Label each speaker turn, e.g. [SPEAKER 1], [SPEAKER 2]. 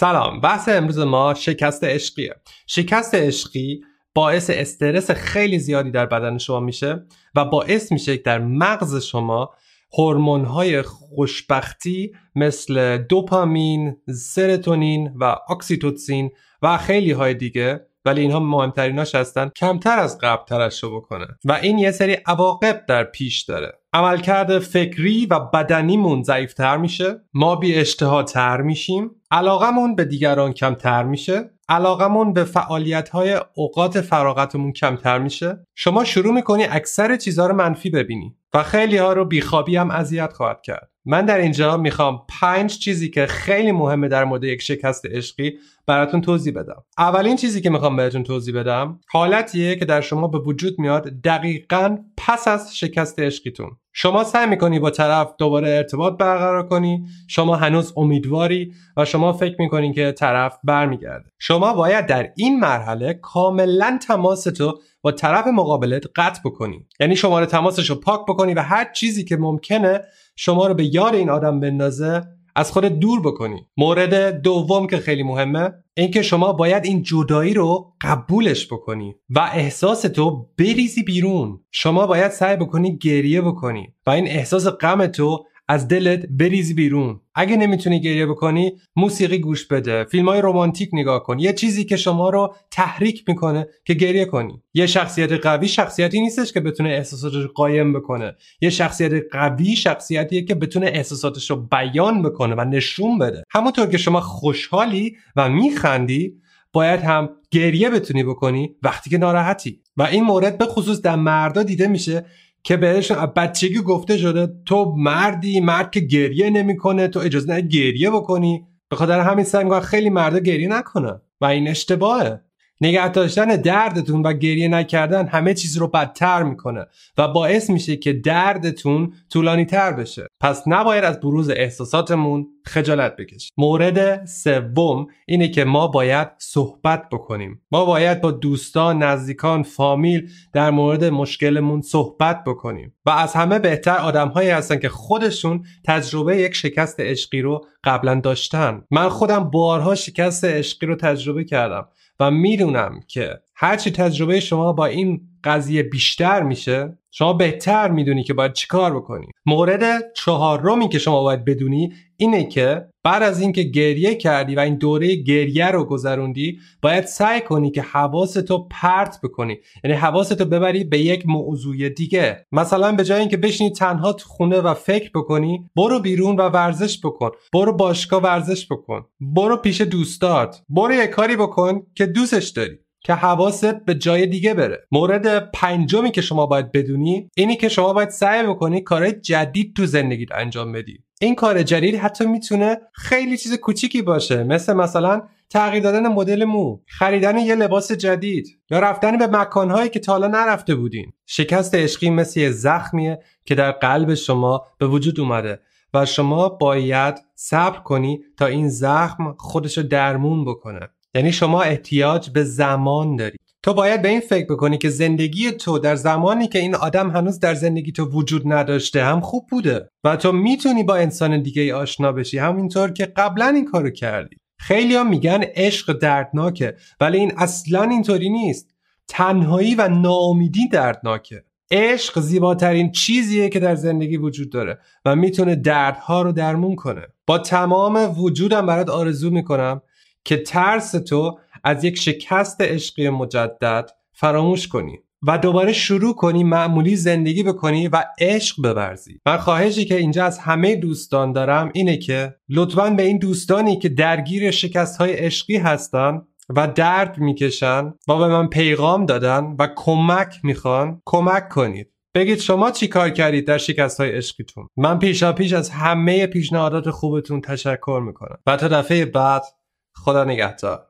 [SPEAKER 1] سلام بحث امروز ما شکست عشقیه. شکست عشقی باعث استرس خیلی زیادی در بدن شما میشه و باعث میشه که در مغز شما هورمون های خوشبختی مثل دوپامین، سرتونین و اکسیتوسین و خیلی های دیگه ولی اینها مهمتریناش هستن کمتر از قبل ترشح بکنه و این یه سری عواقب در پیش داره. عملکرد فکری و بدنیمون ضعیفتر میشه. ما بی اشتها میشیم. علاقمون به دیگران کمتر میشه. علاقمون به فعالیت های اوقات فراغتمون کمتر میشه. شما شروع می‌کنی اکثر چیزها رو منفی ببینی. و خیلی ها رو بیخوابی هم اذیت خواهد کرد. من در اینجا می‌خوام پنج چیزی که خیلی مهمه در مورد یک شکست عشقی براتون توضیح بدم. اولین چیزی که می‌خوام بهتون توضیح بدم حالتیه که در شما به وجود میاد دقیقا پس از شکست عشقیتون. شما سعی می‌کنی با طرف دوباره ارتباط برقرار کنی شما هنوز امیدواری و شما فکر می‌کنی که طرف برمیگرده. شما باید در این مرحله کاملا تماس تو با طرف مقابلت قطع بکنی. یعنی شماره تماسش رو پاک بکنی و هر چیزی که ممکنه شما رو به یار این آدم بندازه از خود دور بکنی. مورد دوم که خیلی مهمه اینکه شما باید این جدایی رو قبولش بکنی و احساس تو بریزی بیرون. شما باید سعی بکنی گریه بکنی و این احساس غم تو از دلت بریزی بیرون. اگه نمی‌تونی گریه بکنی موسیقی گوش بده. فیلم های رومانتیک نگاه کن. یه چیزی که شما رو تحریک می‌کنه که گریه کنی. یه شخصیت قوی شخصیتی نیستش که بتونه احساساتش رو قایم بکنه. یه شخصیت قوی شخصیتیه که بتونه احساساتش رو بیان بکنه و نشون بده. همونطور که شما خوشحالی و میخندی باید هم گریه بتونی بکنی وقتی که ناراحتی. و این مورد به خصوص در مردا دیده میشه که بهشون بچگی گفته شده تو مردی مرد که گریه نمی‌کنه تو اجازه نه گریه بکنی. به خاطر همین سعی خیلی مردا گریه نکنه. و این اشتباهه. نگه داشتن دردتون و گریه نکردن همه چیز رو بدتر می‌کنه و باعث میشه که دردتون طولانی تر بشه. پس نباید از بروز احساساتمون خجالت بکشیم. مورد سوم اینه که ما باید صحبت بکنیم. ما باید با دوستان نزدیکان فامیل در مورد مشکلمون صحبت بکنیم و از همه بهتر آدمهایی هستن که خودشون تجربه یک شکست عشقی رو قبلا داشتن. من خودم بارها شکست عشقی رو تجربه کردم. و می‌دونم که هرچی تجربه شما با این قضیه بیشتر میشه شما بهتر می‌دونی که باید چیکار بکنی. مورد چهارمی که شما باید بدونی اینه که بعد از اینکه گریه کردی و این دوره گریه رو گذروندی باید سعی کنی که حواستو پرت بکنی. یعنی حواستو ببری به یک موضوع دیگه. مثلا به جای اینکه بشینی تنها تو خونه و فکر بکنی برو بیرون و ورزش بکن. برو باشگاه ورزش بکن. برو پیش دوستات. برو یه کاری بکن که دوستش داری. که حواست به جای دیگه بره. مورد پنجمی که شما باید بدونی اینی که شما باید سعی بکنی کارهای جدید تو زندگیت انجام بدی. این کار جدید حتی می‌تونه خیلی چیز کوچیکی باشه مثل مثلا تغییر دادن مدل مو خریدن یه لباس جدید یا رفتن به مکانهایی که تا حالا نرفته بودین. شکست عشقی مثل یه زخمیه که در قلب شما به وجود اومده و شما باید صبر کنی تا این زخم خودشو درمون بکنه. یعنی شما احتیاج به زمان داری تو باید به این فکر بکنی که زندگی تو در زمانی که این آدم هنوز در زندگی تو وجود نداشته هم خوب بوده و تو می‌تونی با انسان دیگه ای آشنا بشی. همینطور که قبلا این کارو کردی. خیلی ها میگن عشق دردناکه ولی این اصلا اینطوری نیست. تنهایی و ناامیدی دردناکه. عشق زیباترین چیزیه که در زندگی وجود داره و می‌تونه دردها رو درمون کنه. با تمام وجودم برات آرزو می‌کنم که ترس تو از یک شکست عشقی مجدد فراموش کنی و دوباره شروع کنی معمولی زندگی بکنی و عشق ببرزی من خواهشی که اینجا از همه دوستان دارم اینه که لطفا به این دوستانی که درگیر شکست های عشقی هستن و درد می‌کشن و به من پیغام دادن و کمک می‌خوان کمک کنید. بگید شما چی کار کردید در شکست های عشقیتون؟ من پیشا پیش از همه پیشنهادات خوبتون تشکر می‌کنم. و تا دفعه بعد خدا نگهدار.